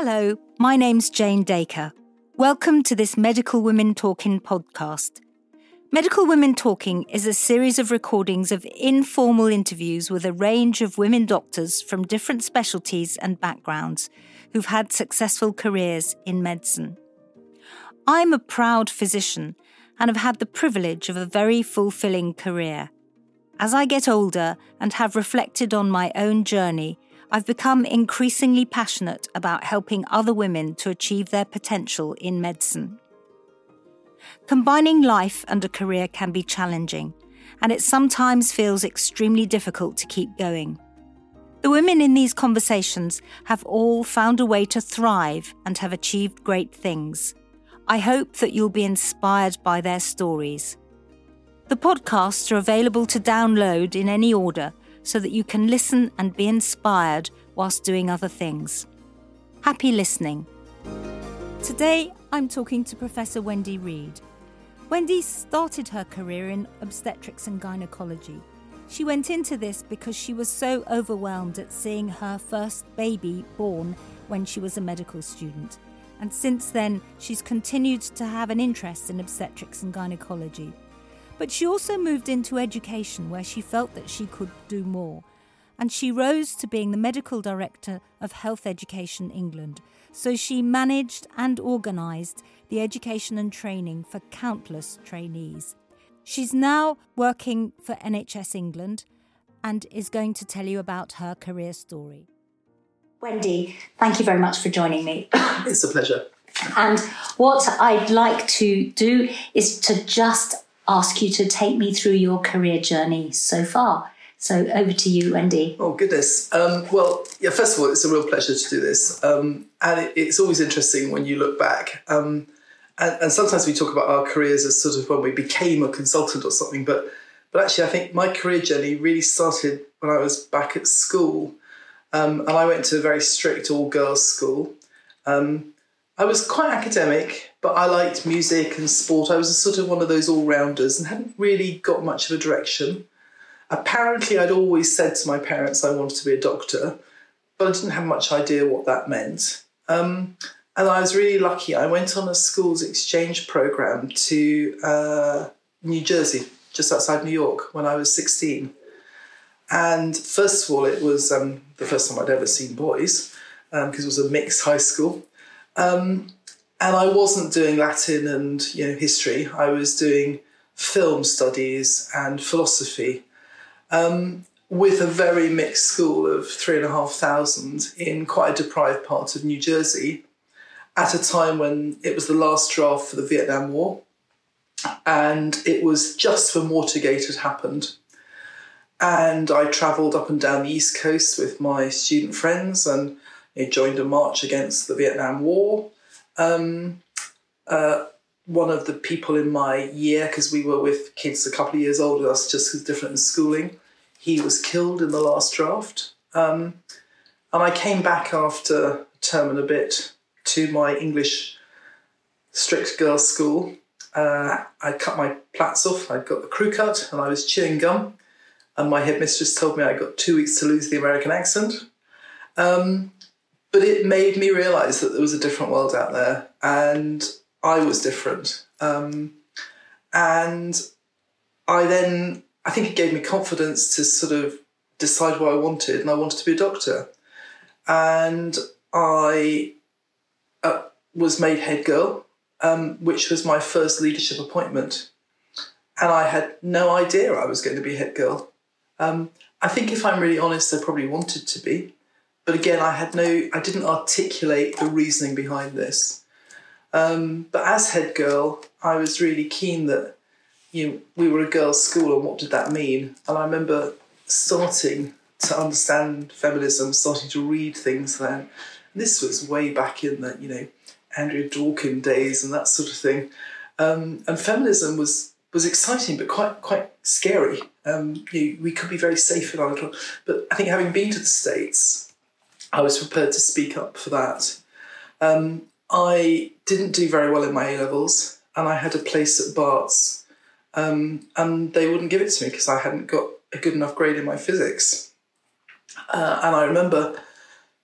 Hello, my name's Jane Dacre. Welcome to this Medical Women Talking podcast. Medical Women Talking is a series of recordings of informal interviews with a range of women doctors from different specialties and backgrounds who've had successful careers in medicine. I'm a proud physician and have had the privilege of a very fulfilling career. As I get older and have reflected on my own journey, I've become increasingly passionate about helping other women to achieve their potential in medicine. Combining life and a career can be challenging, and it sometimes feels extremely difficult to keep going. The women in these conversations have all found a way to thrive and have achieved great things. I hope that you'll be inspired by their stories. The podcasts are available to download in any order so that you can listen and be inspired whilst doing other things. Happy listening. Today, I'm talking to Professor Wendy Reid. Wendy started her career in obstetrics and gynecology. She went into this because she was so overwhelmed at seeing her first baby born when she was a medical student. And since then, she's continued to have an interest in obstetrics and gynecology. But she also moved into education where she felt that she could do more. And she rose to being the medical director of Health Education England. So she managed and organised the education and training for countless trainees. She's now working for NHS England and is going to tell you about her career story. Wendy, thank you very much for joining me. It's a pleasure. And what I'd like to do is to just ask you to take me through your career journey so far. So over to you, Wendy. Oh goodness. Um, well, yeah. First of all, it's a real pleasure to do this, um, and it, it's always interesting when you look back. Um, and, and, sometimes we talk about our careers as sort of when we became a consultant or something, but but actually, I think my career journey really started when I was back at school, um, and I went to a very strict all girls school. Um, I was quite academic, but I liked music and sport. I was a sort of one of those all rounders and hadn't really got much of a direction. Apparently, I'd always said to my parents I wanted to be a doctor, but I didn't have much idea what that meant. Um, and I was really lucky. I went on a school's exchange program to uh, New Jersey, just outside New York, when I was 16. And first of all, it was um, the first time I'd ever seen boys because um, it was a mixed high school. Um, and I wasn't doing Latin and you know history. I was doing film studies and philosophy um, with a very mixed school of three and a half thousand in quite a deprived part of New Jersey at a time when it was the last draft for the Vietnam War. And it was just when Watergate had happened. And I travelled up and down the East Coast with my student friends and he joined a march against the Vietnam War. Um, uh, one of the people in my year, because we were with kids a couple of years older than us, just different in schooling, he was killed in the last draft. Um, and I came back after a term and a bit to my English strict girls' school. Uh, I cut my plaits off, I'd got the crew cut, and I was chewing gum. And my headmistress told me I got two weeks to lose the American accent. Um, but it made me realize that there was a different world out there and I was different. Um, and I then, I think it gave me confidence to sort of decide what I wanted, and I wanted to be a doctor. And I uh, was made head girl, um, which was my first leadership appointment. And I had no idea I was going to be head girl. Um, I think, if I'm really honest, I probably wanted to be. But again, I had no, I didn't articulate the reasoning behind this. Um, but as head girl, I was really keen that you know, we were a girls' school and what did that mean? And I remember starting to understand feminism, starting to read things then. And this was way back in the, you know, Andrea Dworkin days and that sort of thing. Um, and feminism was was exciting but quite quite scary. Um, you we could be very safe in our little, but I think having been to the States, I was prepared to speak up for that. Um, I didn't do very well in my A levels, and I had a place at Barts, um, and they wouldn't give it to me because I hadn't got a good enough grade in my physics. Uh, and I remember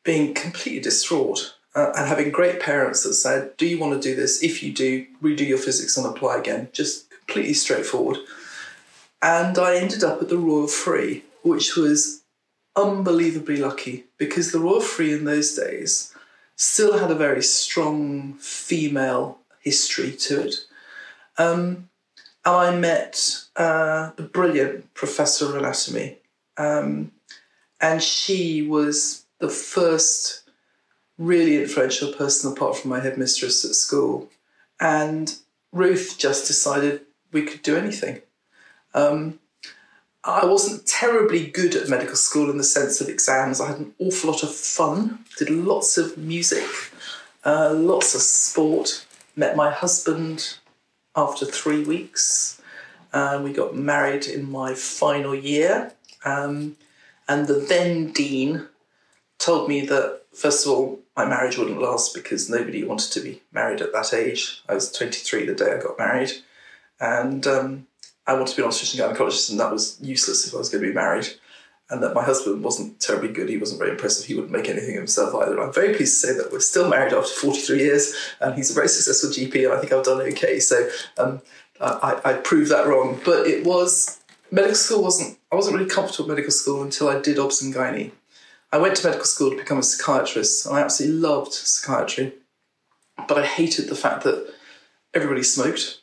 being completely distraught uh, and having great parents that said, Do you want to do this? If you do, redo your physics and apply again. Just completely straightforward. And I ended up at the Royal Free, which was unbelievably lucky because the Royal Free in those days still had a very strong female history to it. Um, and I met uh, the brilliant professor of anatomy, um, and she was the first really influential person apart from my headmistress at school. And Ruth just decided we could do anything. Um, I wasn't terribly good at medical school in the sense of exams. I had an awful lot of fun, did lots of music, uh, lots of sport, met my husband after three weeks. Uh, we got married in my final year. Um, and the then dean told me that, first of all, my marriage wouldn't last because nobody wanted to be married at that age. I was 23 the day I got married. And um, I wanted to be an obstetrician gynecologist, and that was useless if I was going to be married. And that my husband wasn't terribly good. He wasn't very impressive. He wouldn't make anything of himself either. I'm very pleased to say that we're still married after 43 years, and he's a very successful GP, and I think I've done okay. So um, I, I proved that wrong. But it was medical school wasn't. I wasn't really comfortable with medical school until I did obs and gynae. I went to medical school to become a psychiatrist, and I absolutely loved psychiatry. But I hated the fact that everybody smoked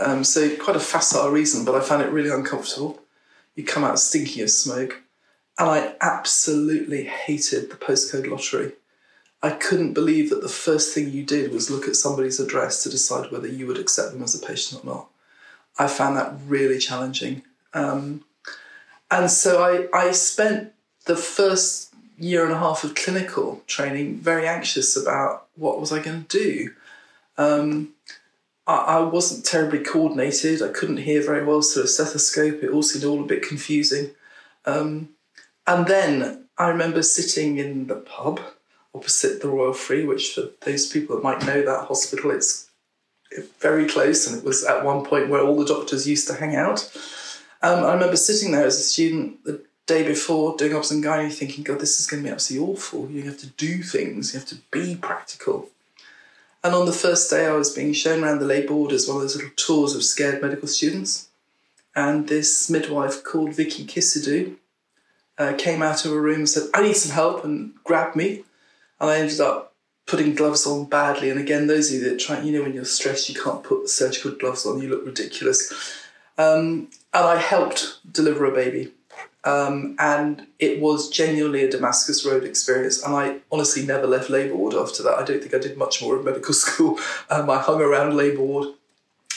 um, so quite a facile reason, but I found it really uncomfortable. You come out stinking of smoke. And I absolutely hated the postcode lottery. I couldn't believe that the first thing you did was look at somebody's address to decide whether you would accept them as a patient or not. I found that really challenging. Um, and so I, I spent the first year and a half of clinical training very anxious about what was I going to do. Um, I, I wasn't terribly coordinated. I couldn't hear very well through a stethoscope. It all seemed all a bit confusing. Um, and then I remember sitting in the pub opposite the Royal Free, which for those people that might know that hospital, it's very close, and it was at one point where all the doctors used to hang out. Um, I remember sitting there as a student the day before doing obs and gynae, thinking, God, this is going to be absolutely awful. You have to do things, you have to be practical. And on the first day, I was being shown around the labour ward as one of those little tours of scared medical students. And this midwife called Vicky Kisidou uh, came out of a room and said, I need some help, and grabbed me. And I ended up putting gloves on badly. And again, those of you that try, you know, when you're stressed, you can't put surgical gloves on, you look ridiculous. Um, and I helped deliver a baby. Um, and it was genuinely a Damascus Road experience. And I honestly never left labour ward after that. I don't think I did much more of medical school. Um, I hung around labour ward,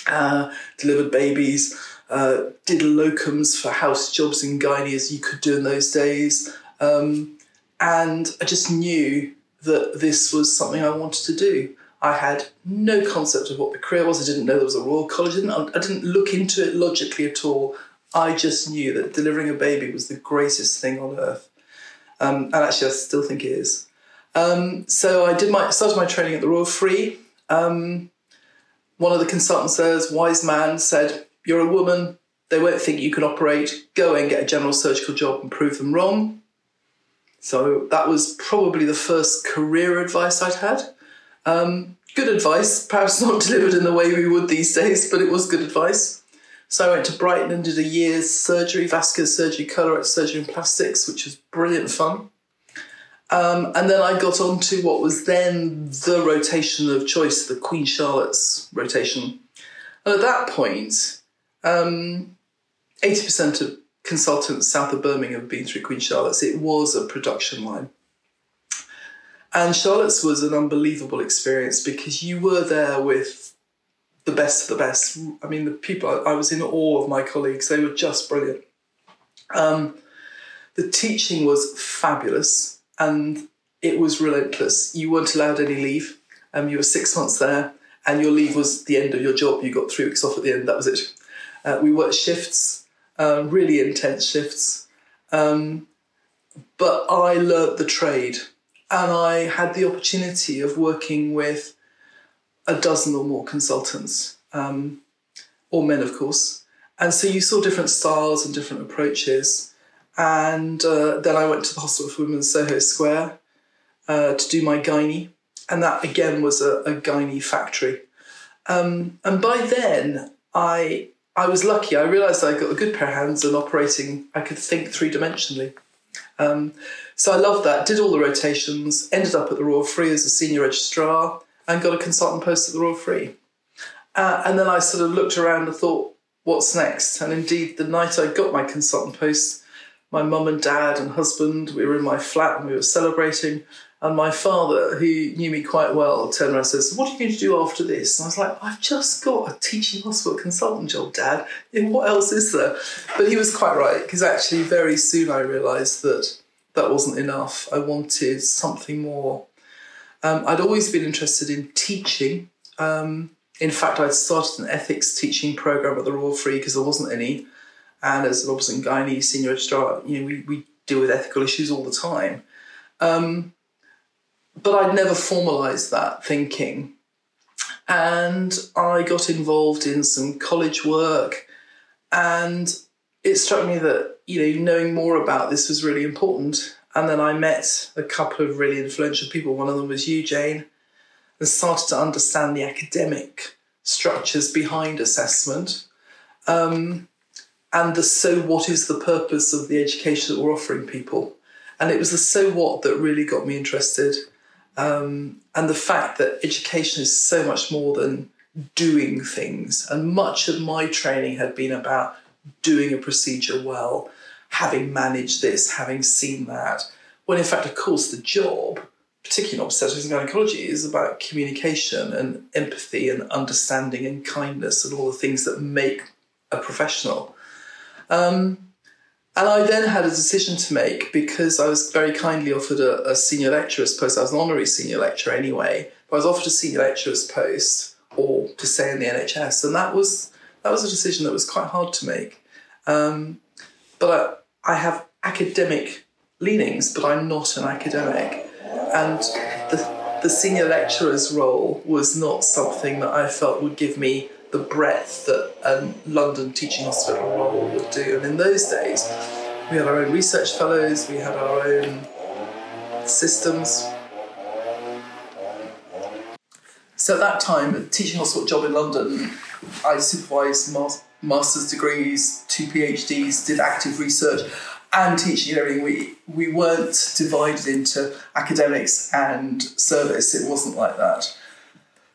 uh, delivered babies, uh, did locums for house jobs in gynae as you could do in those days. Um, and I just knew that this was something I wanted to do. I had no concept of what the career was. I didn't know there was a Royal College. I didn't, I didn't look into it logically at all. I just knew that delivering a baby was the greatest thing on earth. Um, and actually, I still think it is. Um, so I did my started my training at the Royal Free. Um, one of the consultants there, wise man, said, "You're a woman. They won't think you can operate. Go and get a general surgical job and prove them wrong." So that was probably the first career advice I'd had. Um, good advice, perhaps not delivered in the way we would these days, but it was good advice. So I went to Brighton and did a year's surgery, vascular surgery, colorectal surgery, and plastics, which was brilliant fun. Um, and then I got on to what was then the rotation of choice, the Queen Charlotte's rotation. And at that point, um, 80% of consultants south of Birmingham have been through Queen Charlotte's. It was a production line. And Charlotte's was an unbelievable experience because you were there with the best of the best. I mean, the people, I, was in awe of my colleagues. They were just brilliant. Um, the teaching was fabulous and it was relentless. You weren't allowed any leave. Um, you were six months there and your leave was the end of your job. You got three weeks off at the end, that was it. Uh, we worked shifts, uh, really intense shifts. Um, but I learnt the trade and I had the opportunity of working with a dozen or more consultants, um, all men, of course. And so you saw different styles and different approaches. And uh, then I went to the Hospital for Women, Soho Square, uh, to do my gynae. and that again was a, a gynae factory. Um, and by then, I I was lucky. I realised I got a good pair of hands and operating. I could think three dimensionally. Um, so I loved that. Did all the rotations. Ended up at the Royal Free as a senior registrar and got a consultant post at the Royal Free. Uh, and then I sort of looked around and thought, what's next? And indeed, the night I got my consultant post, my mum and dad and husband, we were in my flat and we were celebrating. And my father, who knew me quite well, turned around and says, What are you going to do after this? And I was like, I've just got a teaching hospital consultant job, Dad. What else is there? But he was quite right, because actually, very soon I realised that that wasn't enough. I wanted something more. Um, I'd always been interested in teaching. Um, in fact, I'd started an ethics teaching program at the Royal Free because there wasn't any. And as obstetric gynae senior registrar, you know, we, we deal with ethical issues all the time. Um, but I'd never formalised that thinking. And I got involved in some college work, and it struck me that you know knowing more about this was really important. And then I met a couple of really influential people. One of them was you, Jane, and started to understand the academic structures behind assessment. Um, and the so what is the purpose of the education that we're offering people. And it was the so what that really got me interested. Um, and the fact that education is so much more than doing things. And much of my training had been about doing a procedure well, having managed this, having seen that. When in fact, of course, the job, particularly in obstetrics and gynecology, is about communication and empathy and understanding and kindness and all the things that make a professional. Um, and I then had a decision to make because I was very kindly offered a, a, senior lecturer's post. I was an honorary senior lecturer anyway, but I was offered a senior lecturer's post or to stay in the NHS, and that was that was a decision that was quite hard to make. Um, but I, have academic leanings, but I'm not an academic, and the the senior lecturer's role was not something that I felt would give me the breadth that a London teaching hospital role would do. And in those days, we had our own research fellows, we had our own systems. So at that time, a teaching hospital job in London, I supervised master's degrees, two PhDs, did active research and teaching and everything. We, we weren't divided into academics and service, it wasn't like that.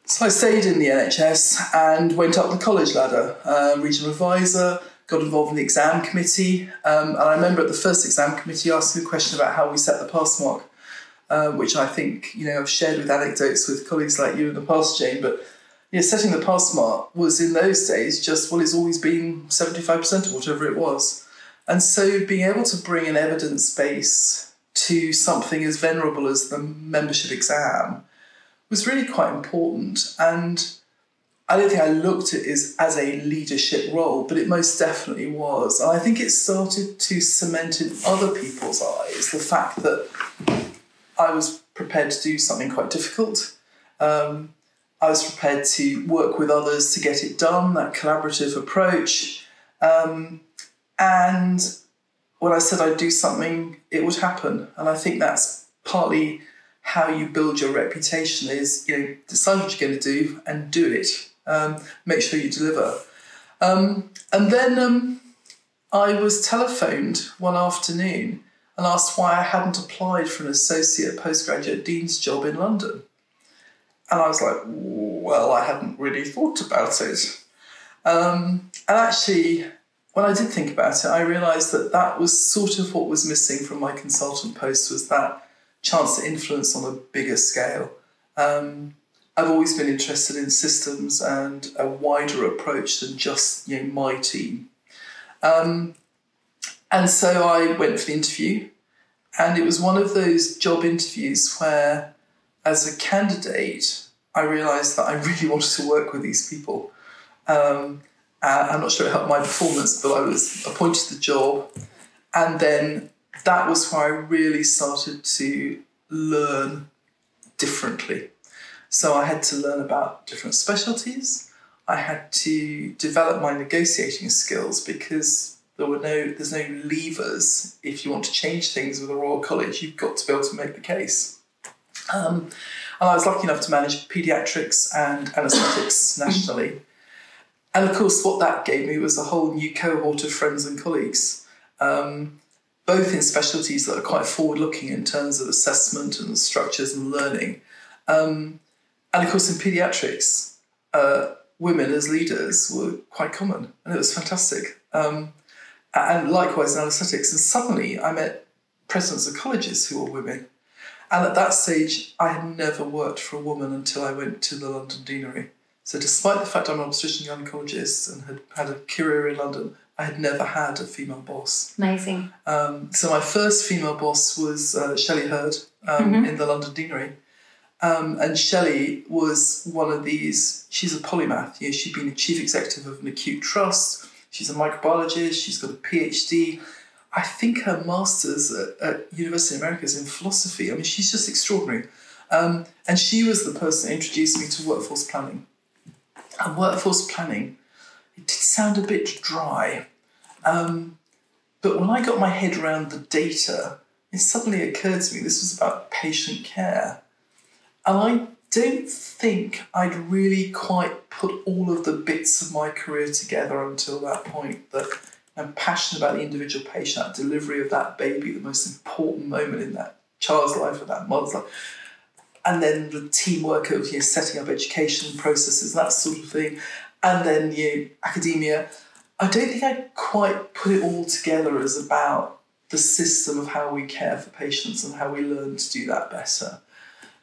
So I stayed in the NHS and went up the college ladder, um, regional advisor, got involved in the exam committee. Um, and I remember at the first exam committee asking a question about how we set the pass mark, uh, which I think you know I've shared with anecdotes with colleagues like you in the past, Jane. But know, setting the pass mark was in those days just well, it's always been seventy five percent or whatever it was, and so being able to bring an evidence base to something as venerable as the membership exam was really quite important. And I don't think I looked at it as, as a leadership role, but it most definitely was. And I think it started to cement in other people's eyes the fact that I was prepared to do something quite difficult. Um, I was prepared to work with others to get it done, that collaborative approach. Um, and when I said I'd do something, it would happen. And I think that's partly how you build your reputation is you know decide what you're going to do and do it. Um, make sure you deliver. Um, and then um, I was telephoned one afternoon and asked why I hadn't applied for an associate postgraduate dean's job in London. And I was like, well, I hadn't really thought about it. Um, and actually, when I did think about it, I realised that that was sort of what was missing from my consultant post was that chance to influence on a bigger scale. Um, I've always been interested in systems and a wider approach than just you know my team. Um, and so I went for the interview, and it was one of those job interviews where, as a candidate, I realised that I really wanted to work with these people. Um, I'm not sure it helped my performance, but I was appointed to the job, and then that was where I really started to learn differently. So I had to learn about different specialties. I had to develop my negotiating skills because there were no there's no levers. If you want to change things with a Royal College, you've got to be able to make the case. Um, And I was lucky enough to manage paediatrics and anaesthetics nationally. And of course, what that gave me was a whole new cohort of friends and colleagues, um, both in specialties that are quite forward looking in terms of assessment and structures and learning. Um, and of course, in paediatrics, uh, women as leaders were quite common, and it was fantastic. Um, and likewise in anaesthetics. And suddenly I met presidents of colleges who were women. And at that stage, I had never worked for a woman until I went to the London Deanery. So, despite the fact I'm an obstetrician gynecologist and had had a career in London, I had never had a female boss. Amazing. Um, so, my first female boss was uh, Shelley Heard um, mm-hmm. in the London Deanery. Um, and Shelley was one of these, she's a polymath. You know, she'd been a chief executive of an acute trust, she's a microbiologist, she's got a PhD. I think her master's at, at University of America is in philosophy. I mean, she's just extraordinary. Um, and she was the person that introduced me to workforce planning. And workforce planning, it did sound a bit dry. Um, but when I got my head around the data, it suddenly occurred to me this was about patient care. And I don't think I'd really quite put all of the bits of my career together until that point. That I'm passionate about the individual patient, that delivery of that baby, the most important moment in that child's life or that mother's life. And then the teamwork of you know, setting up education processes, that sort of thing. And then you know, academia. I don't think I quite put it all together as about the system of how we care for patients and how we learn to do that better.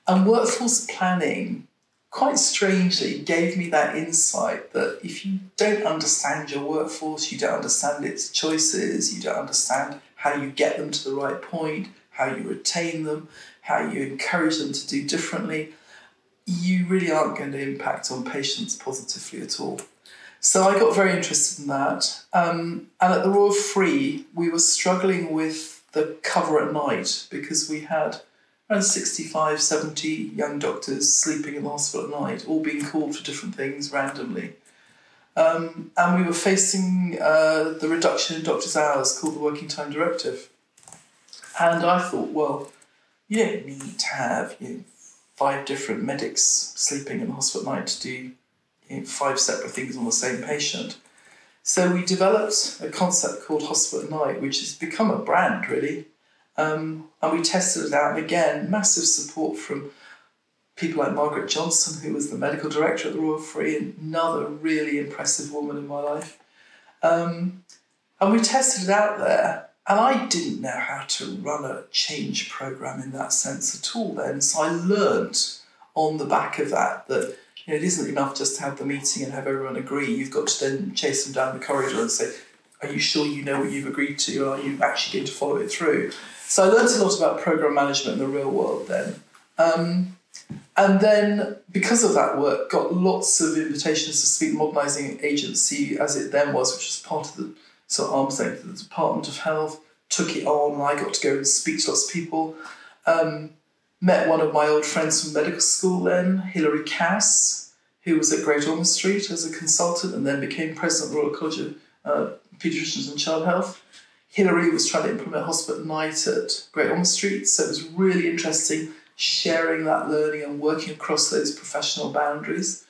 And workforce planning quite strangely gave me that insight that if you don't understand your workforce, you don't understand its choices, you don't understand how you get them to the right point, how you retain them, how you encourage them to do differently, you really aren't going to impact on patients positively at all. So I got very interested in that. Um, and at the Royal Free, we were struggling with the cover at night because we had around 65, 70 young doctors sleeping in the hospital at night, all being called for different things randomly. Um, and we were facing uh, the reduction in doctors' hours called the Working Time Directive. And I thought, well, you don't need to have you know, five different medics sleeping in the hospital at night to do you know, five separate things on the same patient. So we developed a concept called Hospital at Night, which has become a brand really. Um, and we tested it out, and again, massive support from people like Margaret Johnson, who was the medical director at the Royal Free, another really impressive woman in my life. Um, and we tested it out there, and I didn't know how to run a change program in that sense at all then. So I learnt on the back of that that you know, it isn't enough just to have the meeting and have everyone agree. You've got to then chase them down the corridor and say, Are you sure you know what you've agreed to? Are you actually going to follow it through? So I learned a lot about program management in the real world then. Um, and then, because of that work, got lots of invitations to speak modernising agency as it then was, which was part of the sort of arm's length of the Department of Health. Took it on, I got to go and speak to lots of people. Um, met one of my old friends from medical school then, Hilary Cass, who was at Great Ormond Street as a consultant and then became president of the Royal College of uh, Paediatricians and Child Health. Hilary was trying to implement Hospital Night at Great Ormond Street, so it was really interesting sharing that learning and working across those professional boundaries.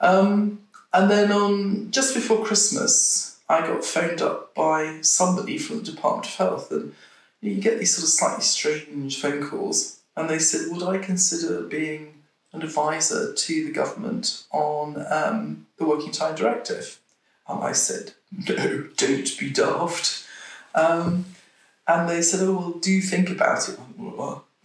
Um, and then on just before Christmas, I got phoned up by somebody from the Department of Health, and you get these sort of slightly strange phone calls, and they said, "Would I consider being an advisor to the government on um, the Working Time Directive?" And I said, "No, don't be daft." Um, and they said, Oh, well, do think about it?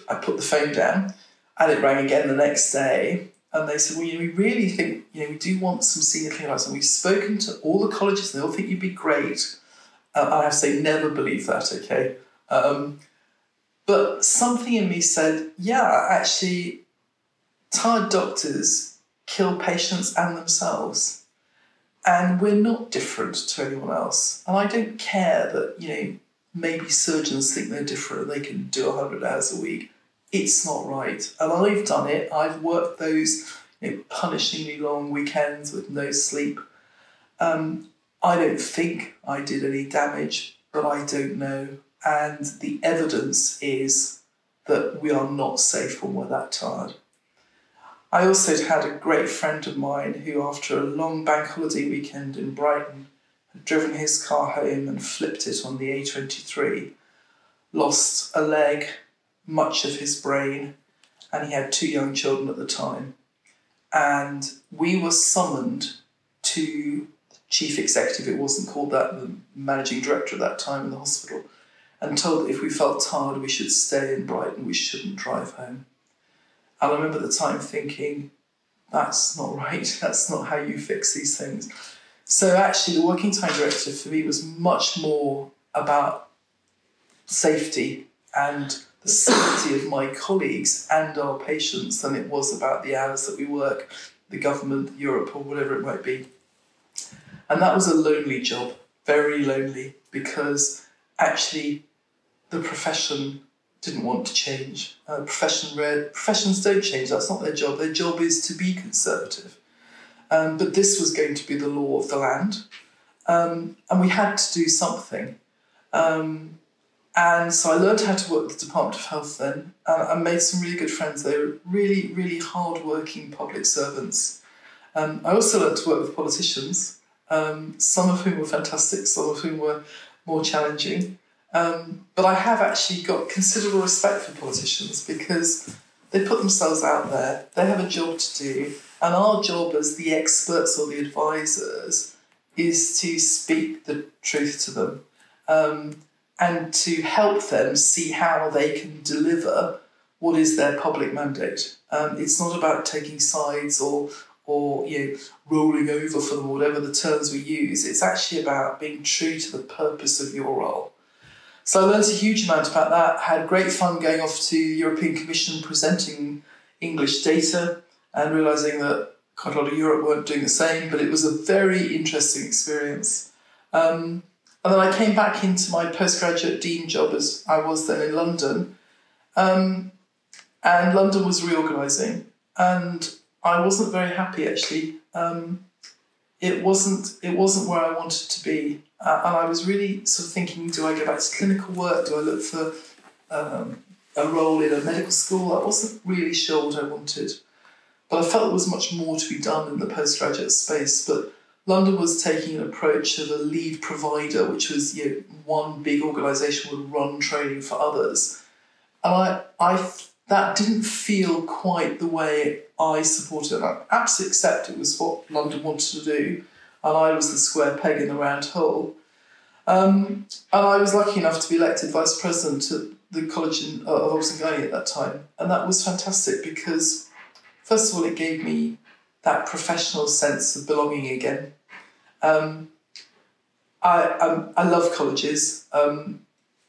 I put the phone down and it rang again the next day. And they said, Well, you know, we really think, you know, we do want some senior clinical advisors. And we've spoken to all the colleges and they all think you'd be great. Uh, I have to say, never believe that, okay? Um, but something in me said, Yeah, actually, tired doctors kill patients and themselves and we're not different to anyone else. And I don't care that, you know, maybe surgeons think they're different they can do 100 hours a week. It's not right. And I've done it. I've worked those you know, punishingly long weekends with no sleep. Um, I don't think I did any damage, but I don't know. And the evidence is that we are not safe when we're that tired. I also had a great friend of mine who, after a long bank holiday weekend in Brighton, had driven his car home and flipped it on the A23, lost a leg, much of his brain, and he had two young children at the time. And we were summoned to the chief executive, it wasn't called that, the managing director at that time in the hospital, and told that if we felt tired, we should stay in Brighton, we shouldn't drive home. And I remember at the time thinking, that's not right, that's not how you fix these things. So actually, the working time directive for me was much more about safety and the safety of my colleagues and our patients than it was about the hours that we work, the government, Europe, or whatever it might be. And that was a lonely job, very lonely, because actually the profession didn't want to change. Uh, profession read, professions don't change, that's not their job. Their job is to be conservative. Um, but this was going to be the law of the land. Um, and we had to do something. Um, and so I learned how to work with the Department of Health then and I made some really good friends. They were really, really hard-working public servants. Um, I also learned to work with politicians, um, some of whom were fantastic, some of whom were more challenging. Um, but I have actually got considerable respect for politicians because they put themselves out there, they have a job to do, and our job as the experts or the advisors is to speak the truth to them um, and to help them see how they can deliver what is their public mandate. Um, it's not about taking sides or or you know rolling over for them, whatever the terms we use. It's actually about being true to the purpose of your role. So I learned a huge amount about that. Had great fun going off to the European Commission presenting English data and realizing that quite a lot of Europe weren't doing the same. But it was a very interesting experience. Um, and then I came back into my postgraduate dean job as I was then in London. Um, and London was reorganising, and I wasn't very happy actually. Um, it wasn't it wasn't where I wanted to be, uh, and I was really sort of thinking: Do I go back to clinical work? Do I look for um, a role in a medical school? I wasn't really sure what I wanted, but I felt there was much more to be done in the postgraduate space. But London was taking an approach of a lead provider, which was you know, one big organisation would run training for others, and I I that didn't feel quite the way I supported it. I absolutely accept it was what London wanted to do, and I was the square peg in the round hole. Um, and I was lucky enough to be elected vice president at the College in, uh, of Oxford at that time, and that was fantastic because, first of all, it gave me that professional sense of belonging again. Um, I, I'm, i love colleges. Um,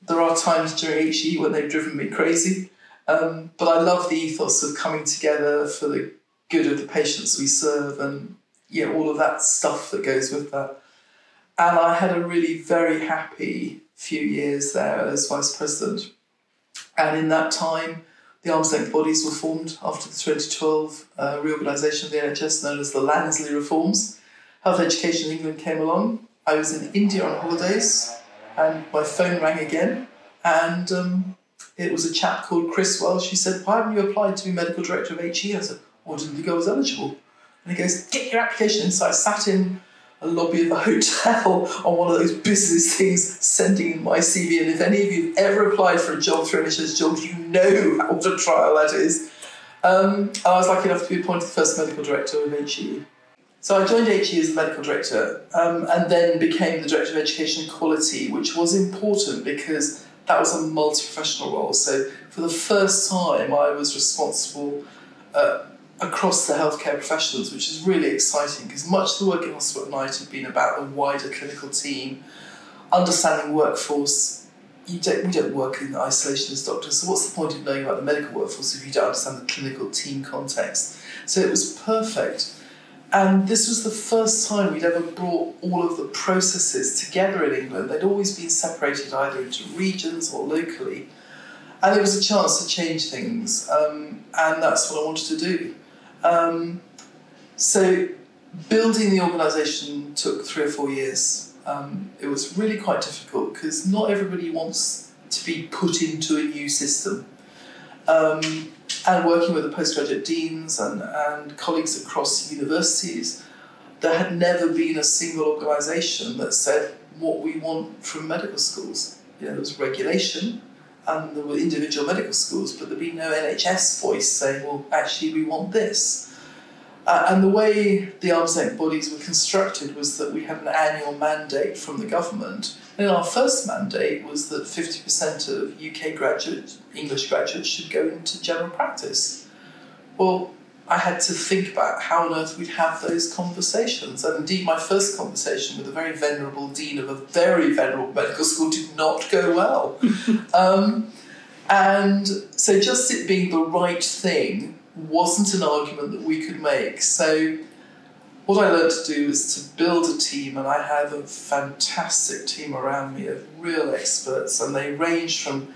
there are times during HE when they've driven me crazy. Um, but I love the ethos of coming together for the good of the patients we serve and yeah, all of that stuff that goes with that. And I had a really very happy few years there as vice president. And in that time, the arm's length bodies were formed after the 2012 uh, reorganisation of the NHS known as the Lansley reforms. Health Education England came along. I was in India on holidays and my phone rang again. And um, it was a chap called Chris Welsh. He said, Why haven't you applied to be medical director of HE? I said, Well, didn't think I was eligible. And he goes, Get your application. So I sat in a lobby of a hotel on one of those business things, sending in my CV. And if any of you have ever applied for a job through NHS Jobs, you know what a trial that is. Um, I was lucky enough to be appointed the first medical director of HE. So I joined HE as a medical director um, and then became the director of education and quality, which was important because that was a multi-professional role. So for the first time, I was responsible uh, across the healthcare professionals, which is really exciting because much of the work in Hospital Night had been about the wider clinical team, understanding workforce. You don't, we don't work in isolation as doctors, so what's the point of knowing about the medical workforce if you don't understand the clinical team context? So it was perfect and this was the first time we'd ever brought all of the processes together in England. They'd always been separated either into regions or locally. And it was a chance to change things, um, and that's what I wanted to do. Um, so, building the organisation took three or four years. Um, it was really quite difficult because not everybody wants to be put into a new system. Um, and working with the postgraduate deans and, and colleagues across universities, there had never been a single organisation that said what we want from medical schools. You know, there was regulation and there were individual medical schools, but there'd be no NHS voice saying, well, actually, we want this. Uh, and the way the arm's length bodies were constructed was that we had an annual mandate from the government. And our first mandate was that 50% of UK graduates, English graduates, should go into general practice. Well, I had to think about how on earth we'd have those conversations. And indeed, my first conversation with a very venerable dean of a very venerable medical school did not go well. um, and so, just it being the right thing wasn't an argument that we could make. So, what I learned to do was to build a team, and I have a fantastic team around me of real experts, and they range from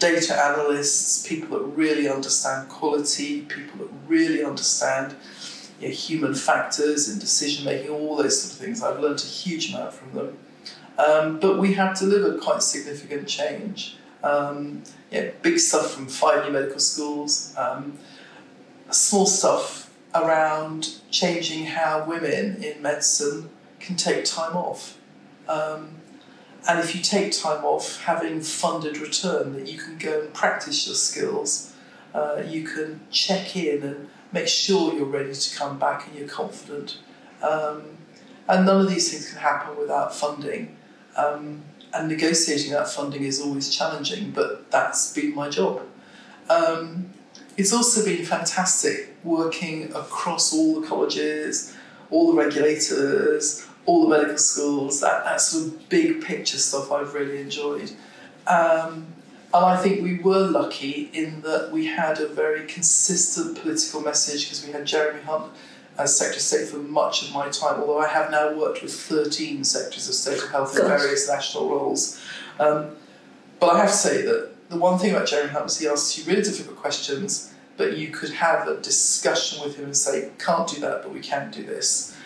data analysts, people that really understand quality, people that really understand you know, human factors in decision making, all those sort of things. I've learned a huge amount from them. Um, but we have delivered quite significant change. Um, yeah, big stuff from five new medical schools, um, small stuff around changing how women in medicine can take time off. Um, and if you take time off, having funded return, that you can go and practice your skills, uh, you can check in and make sure you're ready to come back and you're confident. Um, and none of these things can happen without funding. Um, and negotiating that funding is always challenging, but that's been my job. Um, it's also been fantastic working across all the colleges, all the regulators, all the medical schools, that, that sort of big picture stuff I've really enjoyed. Um, and I think we were lucky in that we had a very consistent political message because we had Jeremy Hunt as Secretary of State for much of my time, although I have now worked with 13 Secretaries of State of Health in various national roles. Um, but I have to say that the one thing about Jeremy Hunt was he asked you really difficult questions, but you could have a discussion with him and say, can't do that, but we can do this.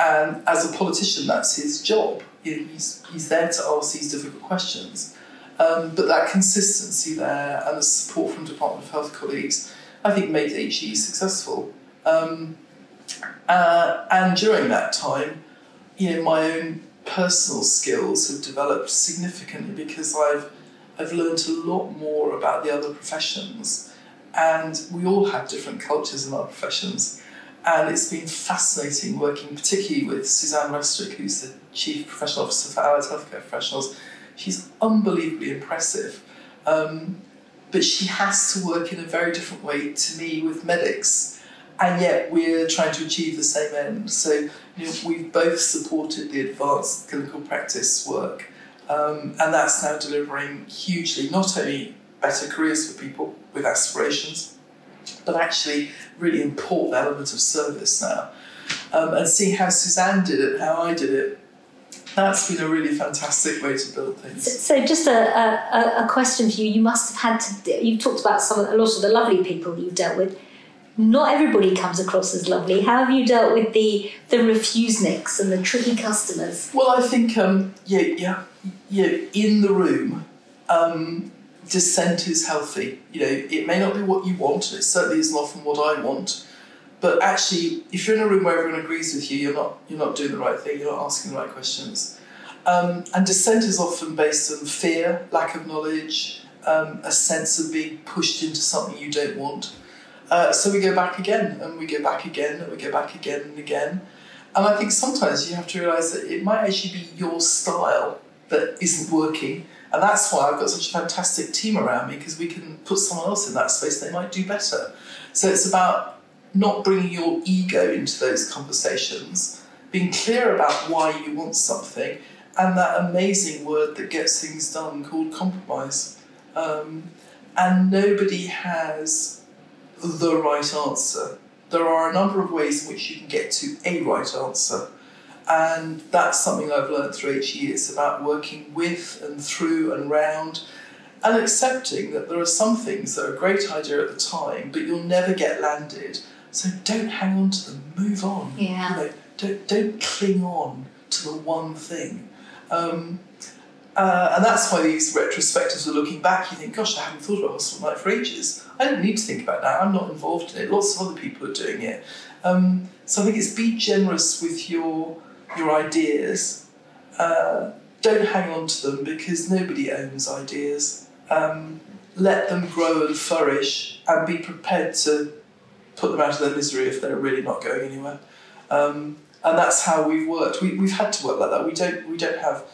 And as a politician, that's his job. He's, he's there to ask these difficult questions. Um, but that consistency there and the support from Department of Health colleagues, I think, made HE successful. Um, uh, and during that time, you know, my own personal skills have developed significantly because I've I've learned a lot more about the other professions, and we all have different cultures in our professions. And it's been fascinating working, particularly with Suzanne Rastrick, who's the Chief Professional Officer for Allied Healthcare Professionals. She's unbelievably impressive. Um, but she has to work in a very different way to me with medics. And yet we're trying to achieve the same end. So you know, we've both supported the advanced clinical practice work. Um, and that's now delivering hugely, not only better careers for people with aspirations, but actually really important element of service now. Um, and see how Suzanne did it, how I did it. That's been a really fantastic way to build things. So, so just a, a, a, question for you. You must have had to. You've talked about some a lot of the lovely people you've dealt with. Not everybody comes across as lovely. How have you dealt with the the refuseniks and the tricky customers? Well, I think um, yeah, yeah, yeah. In the room, um, dissent is healthy. You know, it may not be what you want, and it certainly isn't often what I want. But actually, if you're in a room where everyone agrees with you, you're not you're not doing the right thing. You're not asking the right questions. Um, and dissent is often based on fear, lack of knowledge, um, a sense of being pushed into something you don't want. Uh, so we go back again, and we go back again, and we go back again and again. And I think sometimes you have to realise that it might actually be your style that isn't working, and that's why I've got such a fantastic team around me because we can put someone else in that space they might do better. So it's about not bringing your ego into those conversations, being clear about why you want something, and that amazing word that gets things done called compromise. Um, and nobody has the right answer. There are a number of ways in which you can get to a right answer. And that's something I've learned through HE. It's about working with and through and round and accepting that there are some things that are a great idea at the time, but you'll never get landed. So don't hang on to them, move on. Yeah. You know, don't, don't cling on to the one thing. Um, Uh, and that's why these retrospectives are looking back. You think, gosh, I haven't thought about hospital life for ages. I don't need to think about that. I'm not involved in it. Lots of other people are doing it. Um, so I think it's be generous with your your ideas. Uh, don't hang on to them because nobody owns ideas. Um, let them grow and flourish, and be prepared to put them out of their misery if they're really not going anywhere. Um, and that's how we've worked. We, we've had to work like that. We don't we don't have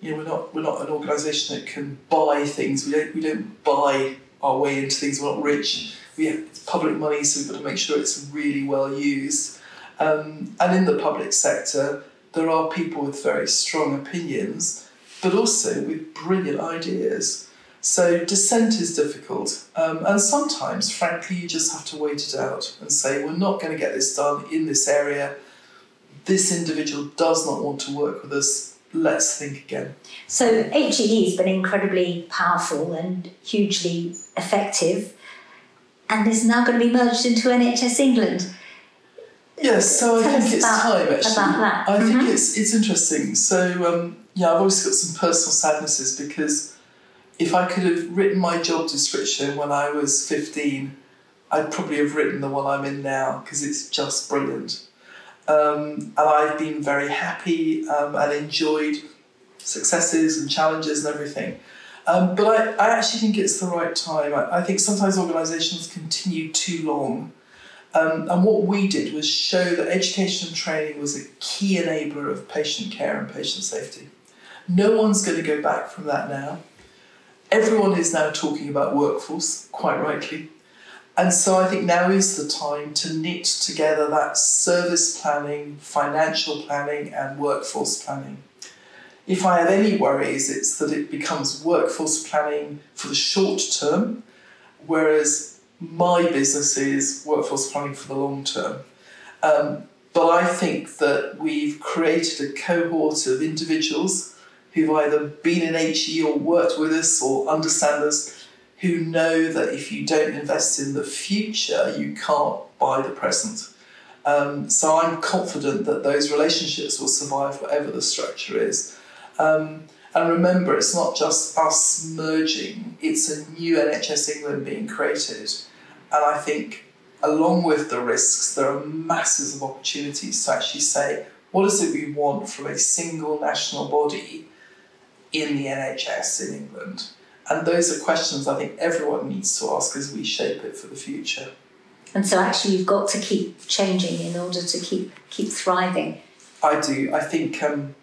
you know we're not we're not an organisation that can buy things. We don't we don't buy our way into things. We're not rich. We have public money, so we've got to make sure it's really well used. Um, and in the public sector, there are people with very strong opinions, but also with brilliant ideas. So dissent is difficult, um, and sometimes, frankly, you just have to wait it out and say, "We're not going to get this done in this area. This individual does not want to work with us. Let's think again." So HEE has been incredibly powerful and hugely effective, and is now going to be merged into NHS England. Yes, so I think it's about- time actually. about that. I think Mhm. it's it's interesting. So um, yeah, I've always got some personal sadnesses because if I could have written my job description when I was fifteen, I'd probably have written the one I'm in now because it's just brilliant. Um, and I've been very happy um, and enjoyed successes and challenges and everything. Um, but I, I actually think it's the right time. I, I think sometimes organisations continue too long. Um, and what we did was show that education and training was a key enabler of patient care and patient safety. No one's going to go back from that now. Everyone is now talking about workforce, quite rightly. And so I think now is the time to knit together that service planning, financial planning, and workforce planning. If I have any worries, it's that it becomes workforce planning for the short term, whereas my business is workforce planning for the long term. Um, but I think that we've created a cohort of individuals who've either been in HE or worked with us or understand us who know that if you don't invest in the future, you can't buy the present. Um, so I'm confident that those relationships will survive whatever the structure is. Um, and remember, it's not just us merging, it's a new NHS England being created. And I think, along with the risks, there are masses of opportunities to actually say, what is it we want from a single national body in the NHS in England? And those are questions I think everyone needs to ask as we shape it for the future. And so actually you've got to keep changing in order to keep keep thriving. I do. I think um,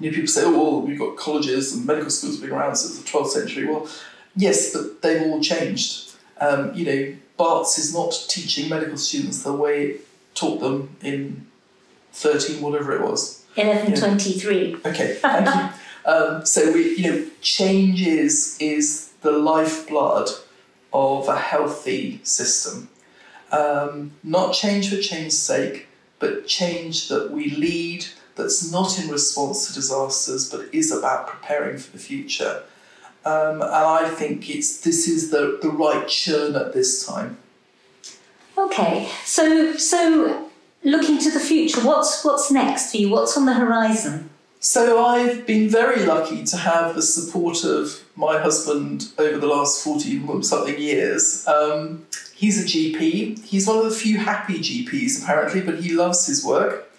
you know, people say, "Oh, well, we've got colleges and medical schools been around since the 12th century." Well, yes, but they've all changed. Um, you know, Barts is not teaching medical students the way it taught them in 13, whatever it was. Eleven twenty three. Okay, thank you. Um, so we, you know, change is is the lifeblood of a healthy system. Um, not change for change's sake, but change that we lead that's not in response to disasters, but is about preparing for the future. Um, and I think it's this is the, the right churn at this time. Okay, so so looking to the future, what's what's next for you? What's on the horizon? So I've been very lucky to have the support of my husband over the last 14 something years. Um, he's a GP. He's one of the few happy GPs apparently, but he loves his work.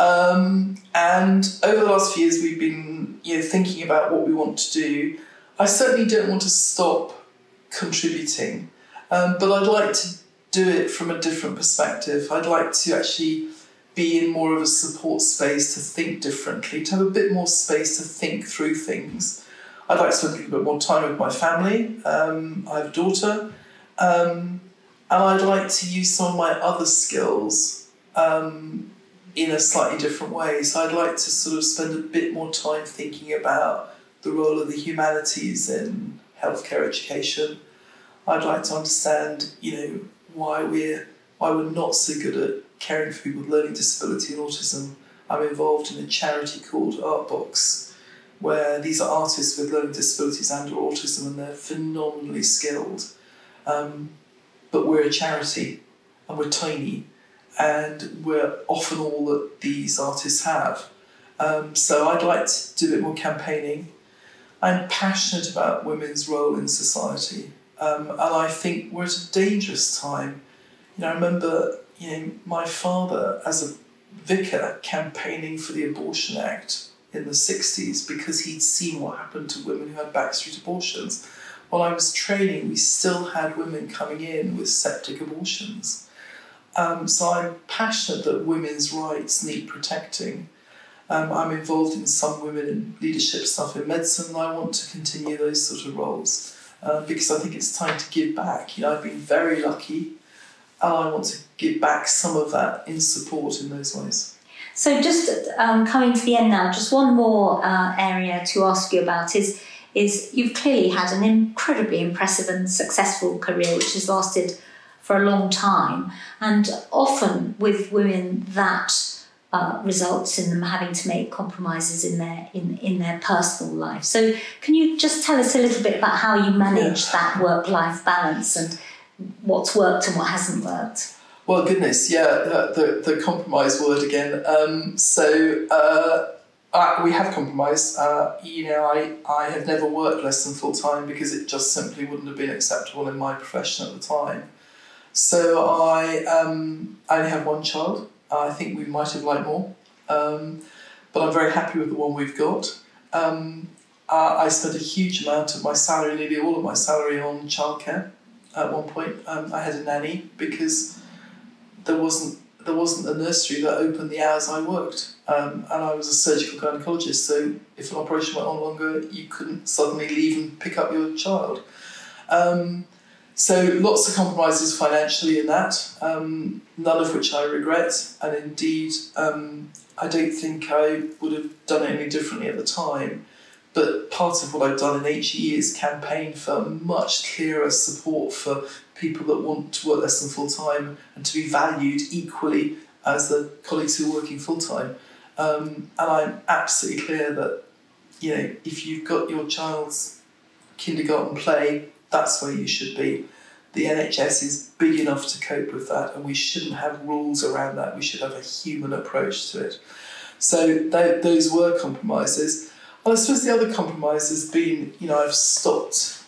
Um, and over the last few years, we've been you know thinking about what we want to do. I certainly don't want to stop contributing, um, but I'd like to do it from a different perspective. I'd like to actually be in more of a support space to think differently, to have a bit more space to think through things. I'd like to spend a little bit more time with my family. Um, I have a daughter, um, and I'd like to use some of my other skills um, in a slightly different way. So I'd like to sort of spend a bit more time thinking about the role of the humanities in healthcare education. I'd like to understand, you know, why we're why we're not so good at caring for people with learning disability and autism. I'm involved in a charity called Artbox, where these are artists with learning disabilities and or autism, and they're phenomenally skilled. Um, but we're a charity, and we're tiny, and we're often all that these artists have. Um, so I'd like to do a bit more campaigning. I'm passionate about women's role in society, um, and I think we're at a dangerous time. You know, I remember you know my father as a vicar campaigning for the Abortion Act in the 60s because he'd seen what happened to women who had backstreet abortions. While I was training, we still had women coming in with septic abortions. Um, so I'm passionate that women's rights need protecting. Um, I'm involved in some women in leadership stuff in medicine, and I want to continue those sort of roles uh, because I think it's time to give back. You know, I've been very lucky, and I want to give back some of that in support in those ways. So, just um, coming to the end now, just one more uh, area to ask you about is is you've clearly had an incredibly impressive and successful career, which has lasted for a long time, and often with women that uh, results in them having to make compromises in their in, in their personal life. So, can you just tell us a little bit about how you manage yeah. that work life balance and what's worked and what hasn't worked? Well, goodness, yeah, the, the, the compromise word again. Um, so, uh, uh, we have compromised. Uh, you know, I, I have never worked less than full time because it just simply wouldn't have been acceptable in my profession at the time. So I um, I only have one child. I think we might have liked more, um, but I'm very happy with the one we've got. Um, I spent a huge amount of my salary, nearly all of my salary, on childcare. At one point, um, I had a nanny because there wasn't there wasn't a nursery that opened the hours I worked. Um, and I was a surgical gynecologist, so if an operation went on longer, you couldn't suddenly leave and pick up your child. Um, so lots of compromises financially in that, um, none of which I regret, and indeed um, I don't think I would have done it any differently at the time. But part of what I've done in HE is campaign for much clearer support for people that want to work less than full time and to be valued equally as the colleagues who are working full time. Um, and I'm absolutely clear that you know if you've got your child's kindergarten play, that's where you should be. The NHS is big enough to cope with that, and we shouldn't have rules around that. We should have a human approach to it. So th- those were compromises. I suppose the other compromise has been, you know, I've stopped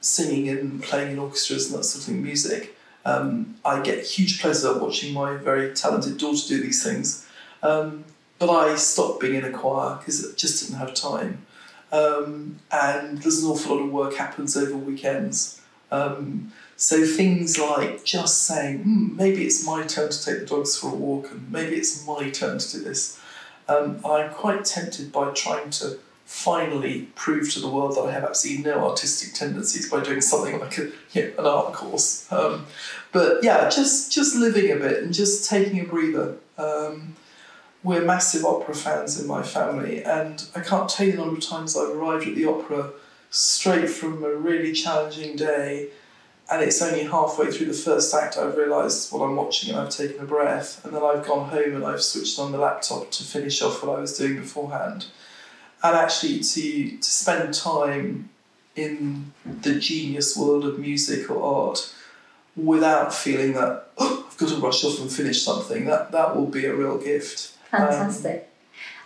singing and playing in orchestras and that sort of thing, music. Um, I get huge pleasure watching my very talented daughter do these things. Um, but I stopped being in a choir because I just didn't have time. Um, and there's an awful lot of work happens over weekends. Um, so things like just saying, mm, maybe it's my turn to take the dogs for a walk, and maybe it's my turn to do this. Um, I'm quite tempted by trying to finally prove to the world that I have absolutely no artistic tendencies by doing something like a, you know, an art course. Um, but yeah, just just living a bit and just taking a breather. We're massive opera fans in my family, and I can't tell you the number of times I've arrived at the opera straight from a really challenging day, and it's only halfway through the first act I've realised what I'm watching and I've taken a breath, and then I've gone home and I've switched on the laptop to finish off what I was doing beforehand and actually to to spend time in the genius world of music or art without feeling that oh, I've got to rush off and finish something. That that will be a real gift. Fantastic.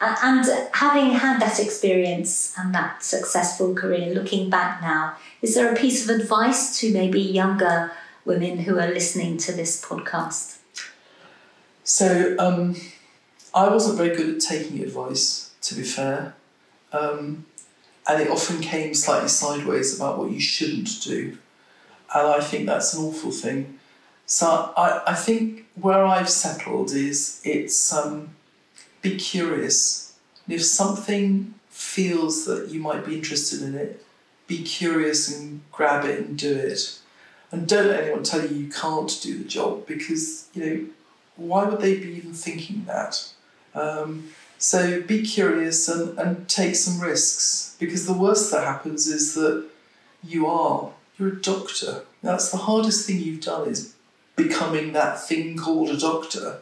Um, and having had that experience and that successful career, looking back now, is there a piece of advice to maybe younger women who are listening to this podcast? So, um, I wasn't very good at taking advice, to be fair. Um, and it often came slightly sideways about what you shouldn't do. And I think that's an awful thing. So I, I think where I've settled is it's um, be curious. And if something feels that you might be interested in it, be curious and grab it and do it. And don't let anyone tell you you can't do the job because, you know, why would they be even thinking that? Um, so be curious and, and take some risks because the worst that happens is that you are, you're a doctor. That's the hardest thing you've done is becoming that thing called a doctor.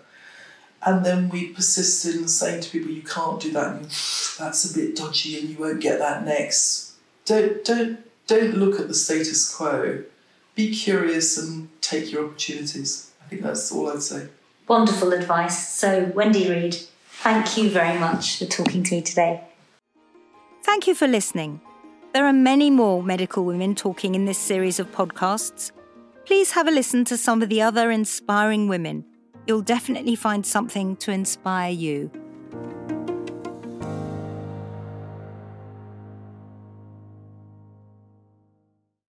And then we persisted in saying to people, you can't do that, and that's a bit dodgy, and you won't get that next. Don't, don't, don't look at the status quo. Be curious and take your opportunities. I think that's all I'd say. Wonderful advice. So, Wendy Reid, Thank you very much for talking to me today. Thank you for listening. There are many more medical women talking in this series of podcasts. Please have a listen to some of the other inspiring women. You'll definitely find something to inspire you.